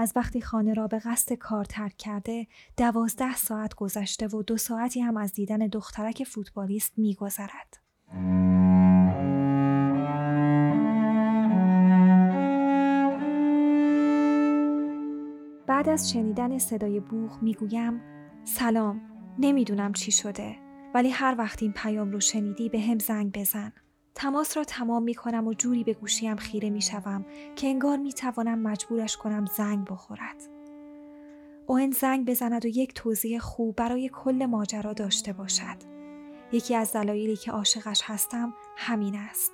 از وقتی خانه را به قصد کار ترک کرده دوازده ساعت گذشته و دو ساعتی هم از دیدن دخترک فوتبالیست میگذرد. بعد از شنیدن صدای بوغ می‌گویم سلام نمی‌دونم چی شده ولی هر وقت این پیام رو شنیدی به هم زنگ بزن. تماس را تمام می کنم و جوری به گوشیم خیره می شوم که انگار می توانم مجبورش کنم زنگ بخورد. اوهن زنگ بزند و یک توضیح خوب برای کل ماجرا داشته باشد. یکی از دلایلی که عاشقش هستم همین است.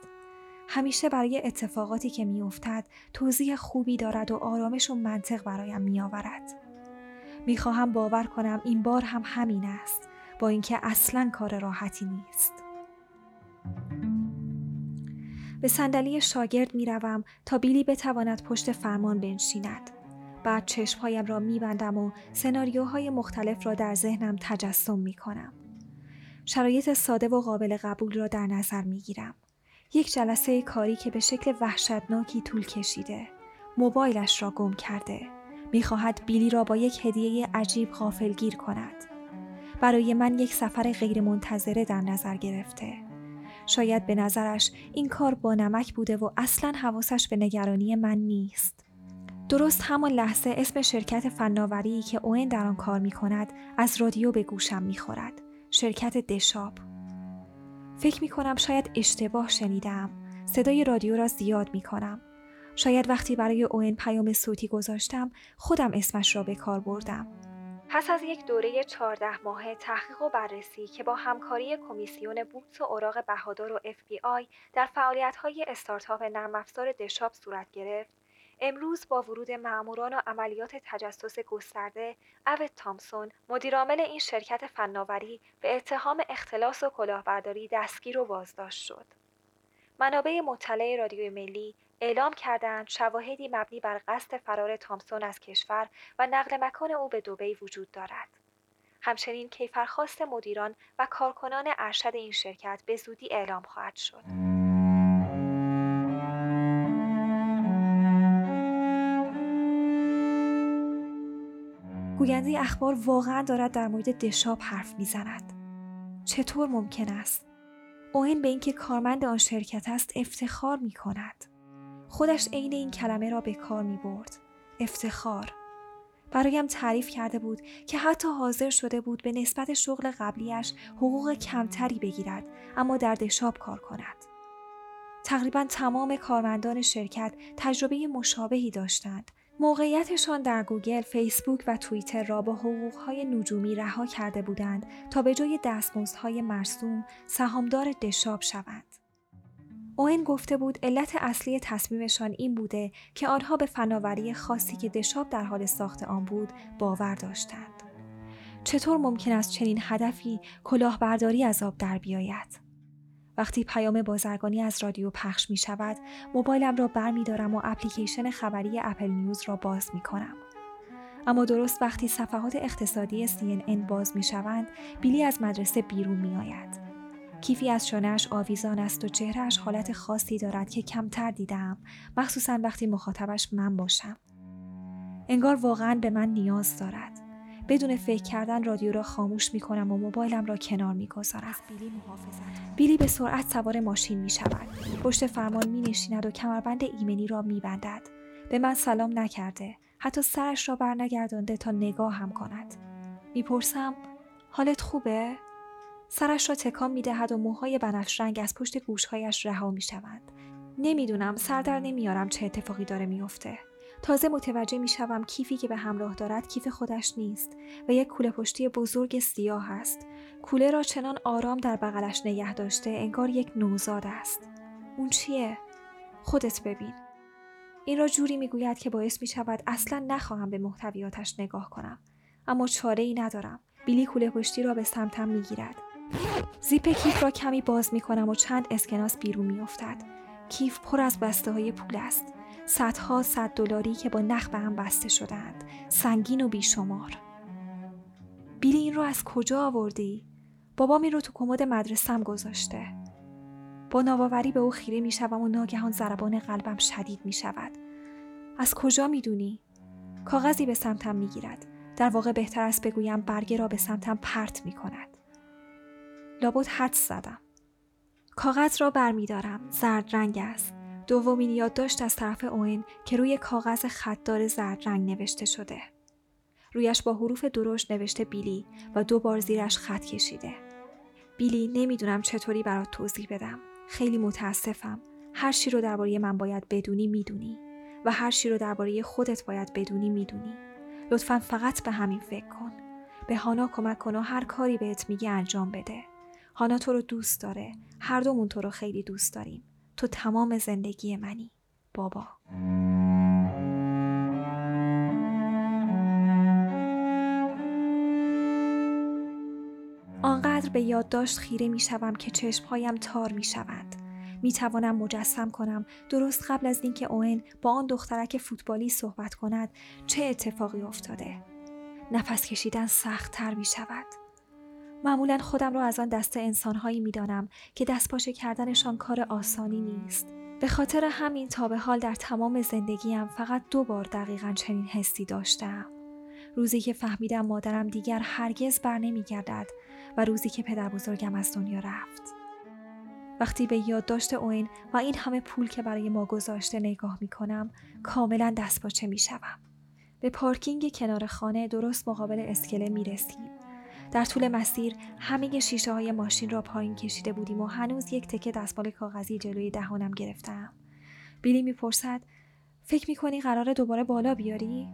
همیشه برای اتفاقاتی که میافتد توضیح خوبی دارد و آرامش و منطق برایم میآورد. می‌خواهم باور کنم این بار هم همین است با اینکه اصلا کار راحتی نیست. به صندلی شاگرد می روم تا بیلی بتواند پشت فرمان بنشیند. بعد چشمهایم را می بندم و سناریوهای مختلف را در ذهنم تجسم می کنم. شرایط ساده و قابل قبول را در نظر می گیرم. یک جلسه کاری که به شکل وحشتناکی طول کشیده. موبایلش را گم کرده. می‌خواهد بیلی را با یک هدیه عجیب غافلگیر کند. برای من یک سفر غیرمنتظره در نظر گرفته. شاید به نظرش این کار با نمک بوده و اصلا حواسش به نگرانی من نیست. درست همان لحظه اسم شرکت فناوری که اوین در آن کار می کند از رادیو به گوشم می خورد. شرکت دشاب. فکر می کنم شاید اشتباه شنیدم. صدای رادیو را زیاد می کنم. شاید وقتی برای اوین پیام صوتی گذاشتم خودم اسمش را به کار بردم. پس از یک دوره 14 ماه تحقیق و بررسی که با همکاری کمیسیون بورس و اوراق بهادار و FBI در فعالیت‌های استارتاپ نرم افزار دشاب صورت گرفت، امروز با ورود ماموران و عملیات تجسس گسترده اوت تامسون مدیرعامل این شرکت فناوری به اتهام اختلاس و کلاهبرداری دستگیر و بازداشت شد. منابع مطلع رادیوی ملی اعلام کردند شواهدی مبنی بر قصد فرار تامسون از کشور و نقل مکان او به دوبی وجود دارد. همچنین کیفرخواست مدیران و کارکنان ارشد این شرکت به زودی اعلام خواهد شد. گوینده اخبار واقعا دارد در مورد دشاب حرف می‌زند. چطور ممکن است؟ اوین به اینکه کارمند آن شرکت است افتخار می کند. خودش عین این کلمه را به کار می برد. افتخار. برایم تعریف کرده بود که حتی حاضر شده بود به نسبت شغل قبلیش حقوق کمتری بگیرد اما در دشاب کار کند. تقریبا تمام کارمندان شرکت تجربه مشابهی داشتند. موقعیتشان در گوگل، فیسبوک و توییتر را با حقوقهای نجومی رها کرده بودند تا به جای دستمزدهای مرسوم سهامدار دشاب شوند. اوین گفته بود علت اصلی تصمیمشان این بوده که آنها به فناوری خاصی که دشاب در حال ساخت آن بود باور داشتند. چطور ممکن است چنین هدفی کلاهبرداری از آب در بیاید؟ وقتی پیام بازرگانی از رادیو پخش می شود، موبایلم را بر می دارم و اپلیکیشن خبری اپل نیوز را باز می کنم. اما درست وقتی صفحات اقتصادی CNN باز می شوند، بیلی از مدرسه بیرون می آید. کیفی از شانهش آویزان است و چهرهش حالت خاصی دارد که کمتر دیدم مخصوصا وقتی مخاطبش من باشم انگار واقعا به من نیاز دارد بدون فکر کردن رادیو را خاموش می کنم و موبایلم را کنار می گذارم. بیلی بیلی به سرعت سوار ماشین می شود. پشت فرمان می نشیند و کمربند ایمنی را می بندد. به من سلام نکرده. حتی سرش را برنگردانده تا نگاه هم کند. می‌پرسم حالت خوبه؟ سرش را تکان می دهد و موهای بنفش رنگ از پشت گوشهایش رها می شوند. نمی‌دونم سردر نمیارم چه اتفاقی داره میافته. تازه متوجه می شوم کیفی که به همراه دارد کیف خودش نیست و یک کوله پشتی بزرگ سیاه است. کوله را چنان آرام در بغلش نگه داشته انگار یک نوزاد است. اون چیه؟ خودت ببین. این را جوری می‌گوید که باعث می شود اصلا نخواهم به محتویاتش نگاه کنم. اما چاره ای ندارم. بیلی کوله پشتی را به سمتم می گیرد. زیپ کیف را کمی باز می کنم و چند اسکناس بیرون می افتد. کیف پر از بسته های پول است. صدها صد دلاری که با نخ به هم بسته شدند. سنگین و بیشمار. بیلی این رو از کجا آوردی؟ بابام این رو تو کمد مدرسم گذاشته. با ناباوری به او خیره می شوم و ناگهان ضربان قلبم شدید می شود. از کجا می دونی؟ کاغذی به سمتم می‌گیرد در واقع بهتر است بگویم برگه را به سمتم پرت می کند. لابد حد زدم. کاغذ را برمیدارم. زرد رنگ است. دومین یادداشت از طرف اوین که روی کاغذ خطدار زرد رنگ نوشته شده. رویش با حروف درشت نوشته بیلی و دو بار زیرش خط کشیده. بیلی نمی‌دونم چطوری برات توضیح بدم. خیلی متاسفم. هر چی رو درباره من باید بدونی می‌دونی و هر چی رو درباره خودت باید بدونی می‌دونی. لطفا فقط به همین فکر کن. به هانا کمک کن و هر کاری بهت میگه انجام بده. هانا تو رو دوست داره. هر دومون تو رو خیلی دوست داریم. تو تمام زندگی منی. بابا. آنقدر به یادداشت خیره می شوم که چشمهایم تار می شوند. می توانم مجسم کنم درست قبل از اینکه اوین با آن دخترک فوتبالی صحبت کند چه اتفاقی افتاده. نفس کشیدن سخت تر می شود. معمولا خودم را از آن دسته انسانهایی می دانم که دست پاشه کردنشان کار آسانی نیست. به خاطر همین تا به حال در تمام زندگیم فقط دو بار دقیقا چنین حسی داشتم. روزی که فهمیدم مادرم دیگر هرگز بر نمی گردد و روزی که پدر بزرگم از دنیا رفت. وقتی به یادداشت اوین و این همه پول که برای ما گذاشته نگاه می کنم کاملا دست باچه می شوم. به پارکینگ کنار خانه درست مقابل اسکله می رسیم. در طول مسیر همه شیشه های ماشین را پایین کشیده بودیم و هنوز یک تکه دستمال کاغذی جلوی دهانم گرفتم. بیلی می‌پرسد فکر می‌کنی قرار دوباره بالا بیاری؟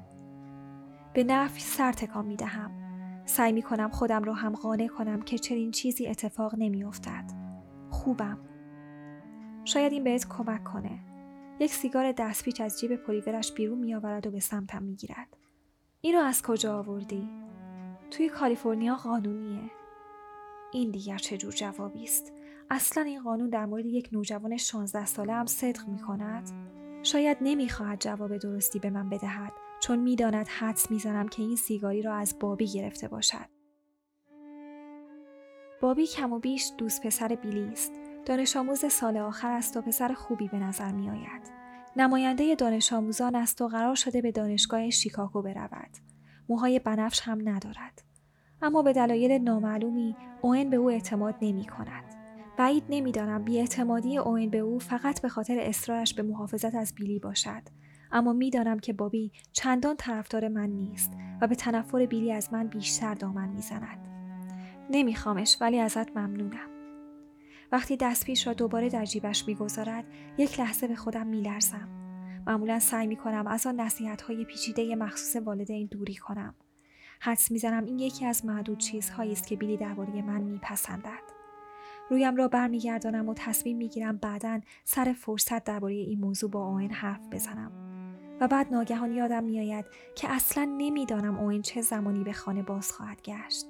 به نفی سر تکان می دهم. سعی می کنم خودم را هم قانع کنم که چنین چیزی اتفاق نمی افتد. خوبم. شاید این بهت کمک کنه. یک سیگار دستپیچ از جیب پلیورش بیرون می آورد و به سمتم می گیرد. این رو از کجا آوردی؟ توی کالیفرنیا قانونیه. این دیگر چه جور جوابی است؟ اصلا این قانون در مورد یک نوجوان 16 ساله هم صدق می کند؟ شاید نمی‌خواهد جواب درستی به من بدهد چون می‌داند حدس می‌زنم که این سیگاری را از بابی گرفته باشد. بابی کم و بیش دوست پسر بیلی است. دانش آموز سال آخر است و پسر خوبی به نظر می آید. نماینده دانش آموزان است و قرار شده به دانشگاه شیکاگو برود. موهای بنفش هم ندارد. اما به دلایل نامعلومی اوین به او اعتماد نمی کند. بعید نمی‌دانم بیاعتمادی اوین به او فقط به خاطر اصرارش به محافظت از بیلی باشد اما می‌دانم که بابی چندان طرفدار من نیست و به تنفر بیلی از من بیشتر دامن می‌زند نمیخوامش ولی ازت ممنونم وقتی دستپیش را دوباره در جیبش می‌گذارد یک لحظه به خودم میلرزم معمولا سعی می‌کنم از آن نصیحت های پیچیده مخصوص والدین دوری کنم. حدس می‌زنم این یکی از معدود چیزهایی است که بیلی درباره من میپسندد. رویم را برمیگردانم و تصمیم می‌گیرم بعدا سر فرصت درباره این موضوع با اوین حرف بزنم. و بعد ناگهان یادم میآید که اصلا نمی‌دانم اوین چه زمانی به خانه باز خواهد گشت.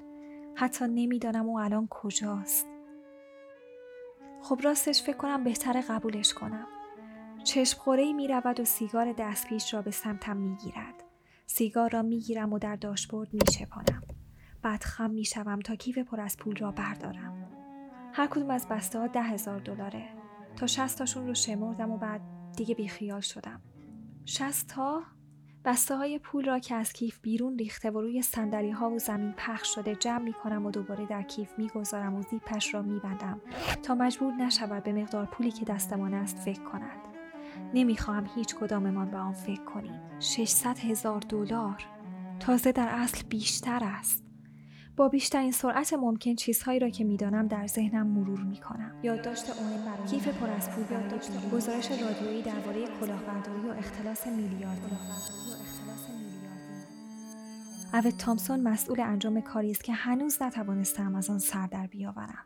حتی نمی‌دانم او الان کجاست. خب راستش فکر کنم بهتر قبولش کنم. چشم خوره می رود و سیگار دستپیش را به سمتم می گیرد. سیگار را می گیرم و در داشبورد می چپانم. بعد خم می شوم تا کیف پر از پول را بردارم. هر کدوم از بسته ها ده هزار دلاره. تا شست تاشون رو شمردم و بعد دیگه بیخیال شدم. شست تا؟ بسته های پول را که از کیف بیرون ریخته و روی سندلی ها و زمین پخش شده جمع می کنم و دوباره در کیف می گذارم و زیپش را می بندم تا مجبور نشود به مقدار پولی که دستمان است فکر کند. نمی‌خواهم هیچ کداممان به آن فکر کنیم. 600 هزار دلار تازه در اصل بیشتر است. با بیشترین سرعت ممکن چیزهایی را که می‌دانم در ذهنم مرور می‌کنم. یادداشت اوین برای کیف پر از پول. یادداشت گزارش رادیویی درباره کلاهبرداری و اختلاس میلیاردی. اوت تامسون مسئول انجام کاری است که هنوز نتوانستم از آن سر در بیاورم.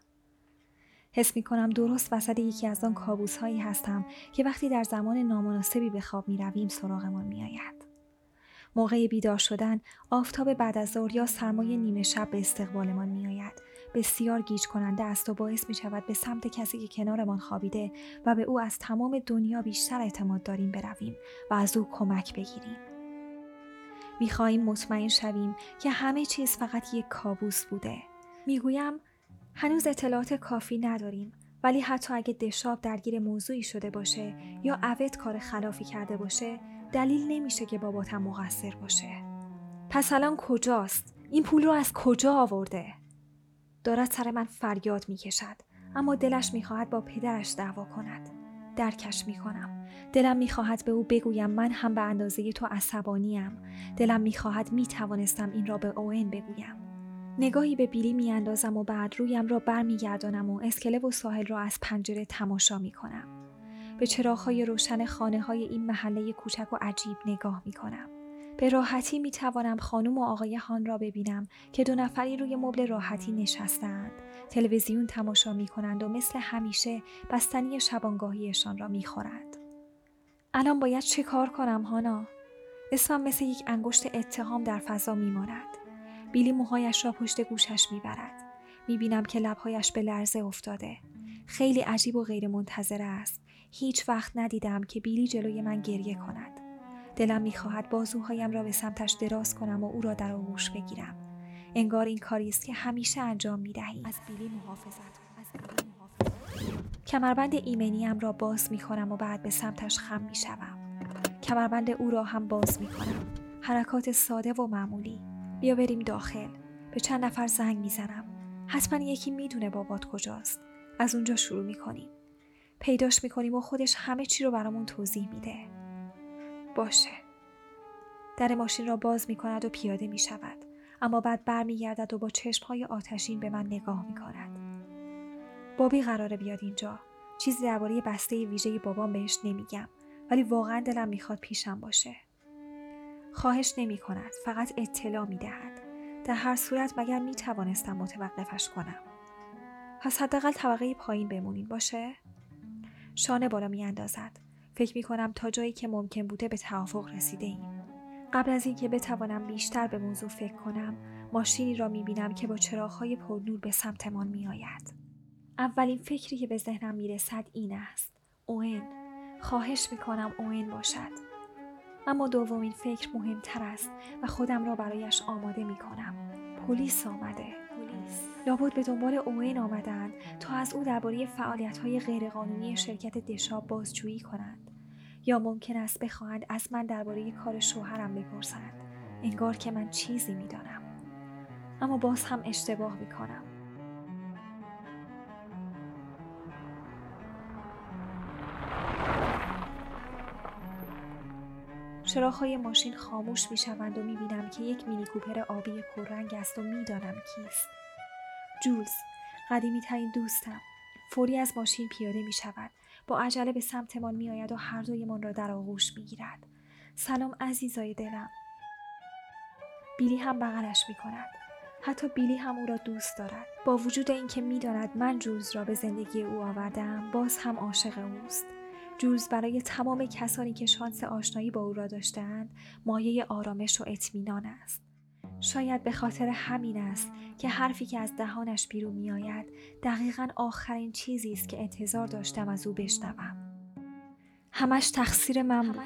حس می کنم درست وسط یکی از آن کابوس هایی هستم که وقتی در زمان نامناسبی به خواب می رویم سراغمان می آید. موقع بیدار شدن آفتاب بعد از ظهر یا سرمایه نیمه شب به استقبالمان می آید. بسیار گیج کننده است و باعث می شود به سمت کسی که کنارمان خوابیده و به او از تمام دنیا بیشتر اعتماد داریم برویم و از او کمک بگیریم. می خواهیم مطمئن شویم که همه چیز فقط یک کابوس بوده. می‌گویم هنوز اطلاعات کافی نداریم ولی حتی اگه دشاب درگیر موضوعی شده باشه یا اوت کار خلافی کرده باشه دلیل نمیشه که باباتم مقصر باشه. پس الان کجاست؟ این پول رو از کجا آورده؟ دارد سر من فریاد می‌کشد اما دلش می‌خواهد با پدرش دعوا کند. درکش می‌کنم. دلم می‌خواهد به او بگویم من هم به اندازه تو عصبانیم. دلم می‌خواهد می‌توانستم این را به اوین بگویم. نگاهی به بیلی میاندازم و بعد رویم را برمیگردانم و اسکله و ساحل را از پنجره تماشا می‌کنم به چراغهای روشن خانه های این محله کوچک و عجیب نگاه می‌کنم به راحتی می توانم خانم و آقای هان را ببینم که دو نفری روی مبل راحتی نشستند تلویزیون تماشا می کنند و مثل همیشه بستنی شبانگاهیشان را می خورند. الان باید چه کار کنم هانا؟ اسمم مثل یک انگشت اتهام در فضا می ماند. بیلی موهایش را پشت گوشش می برد. می بینم که لبهایش به لرزه افتاده. خیلی عجیب و غیر منتظره است. هیچ وقت ندیدم که بیلی جلوی من گریه کند. دلم می‌خواهد بازوهایم را به سمتش دراز کنم و او را در آغوش بگیرم انگار این کاری است که همیشه انجام می‌دهی از بیلی محافظت کمربند ایمنیم را باز می‌کنم و بعد به سمتش خم می‌شوم کمربند او را هم باز می‌کنم حرکات ساده و معمولی بیا بریم داخل. به چند نفر زنگ می‌زنم. حتما یکی می‌دونه بابات کجاست. از اونجا شروع می‌کنیم. پیداش می‌کنیم و خودش همه چی رو برامون توضیح میده. باشه. در ماشین را باز می کند و پیاده می شود اما بعد برمیگردد و با های آتشین به من نگاه می کند بابی قراره بیاد اینجا. چیزی درباره بسته ویژه بابام بهش نمیگم. ولی واقعا دلم می‌خواد پیشم باشه. خواهش نمی کند فقط اطلاع می دهد در هر صورت مگر می توانستم متوقفش کنم پس حداقل طبقه پایین بمونین باشه شانه بالا می اندازد فکر می کنم تا جایی که ممکن بوده به توافق رسیده ایم. قبل از اینکه بتوانم بیشتر به موضوع فکر کنم ماشینی را می بینم که با چراغهای پرنور به سمتمان می آید. اولین فکری که به ذهنم می رسد این است. اوین. خواهش می کنم اوین باشد. اما دومین فکر مهمتر است و خودم را برایش آماده می کنم. پلیس آمده. پلیس. لابد به دنبال اوین آمدند تا از او درباره فعالیت های غیرقانونی شرکت دشاب بازجویی کنند. یا ممکن است بخواهند از من درباره کار شوهرم بپرسند انگار که من چیزی می‌دانم اما باز هم اشتباه می‌کنم چراغهای ماشین خاموش می شوند و می بینم که یک مینی کوپر آبی پررنگ است و می‌دانم کیست. جولز، قدیمی ترین دوستم. فوری از ماشین پیاده می شود با عجله به سمتمان میآید و هر دویمان را در آغوش می‌گیرد سلام عزیزای دلم بیلی هم بغلش می کند. حتی بیلی هم او را دوست دارد. با وجود اینکه می‌داند من جوز را به زندگی او آوردم، باز هم عاشق اوست. جوز برای تمام کسانی که شانس آشنایی با او را داشتند، مایه آرامش و اطمینان است. شاید به خاطر همین است که حرفی که از دهانش بیرون می آید دقیقا آخرین چیزی است که انتظار داشتم از او بشنوم. همش تقصیر من بود.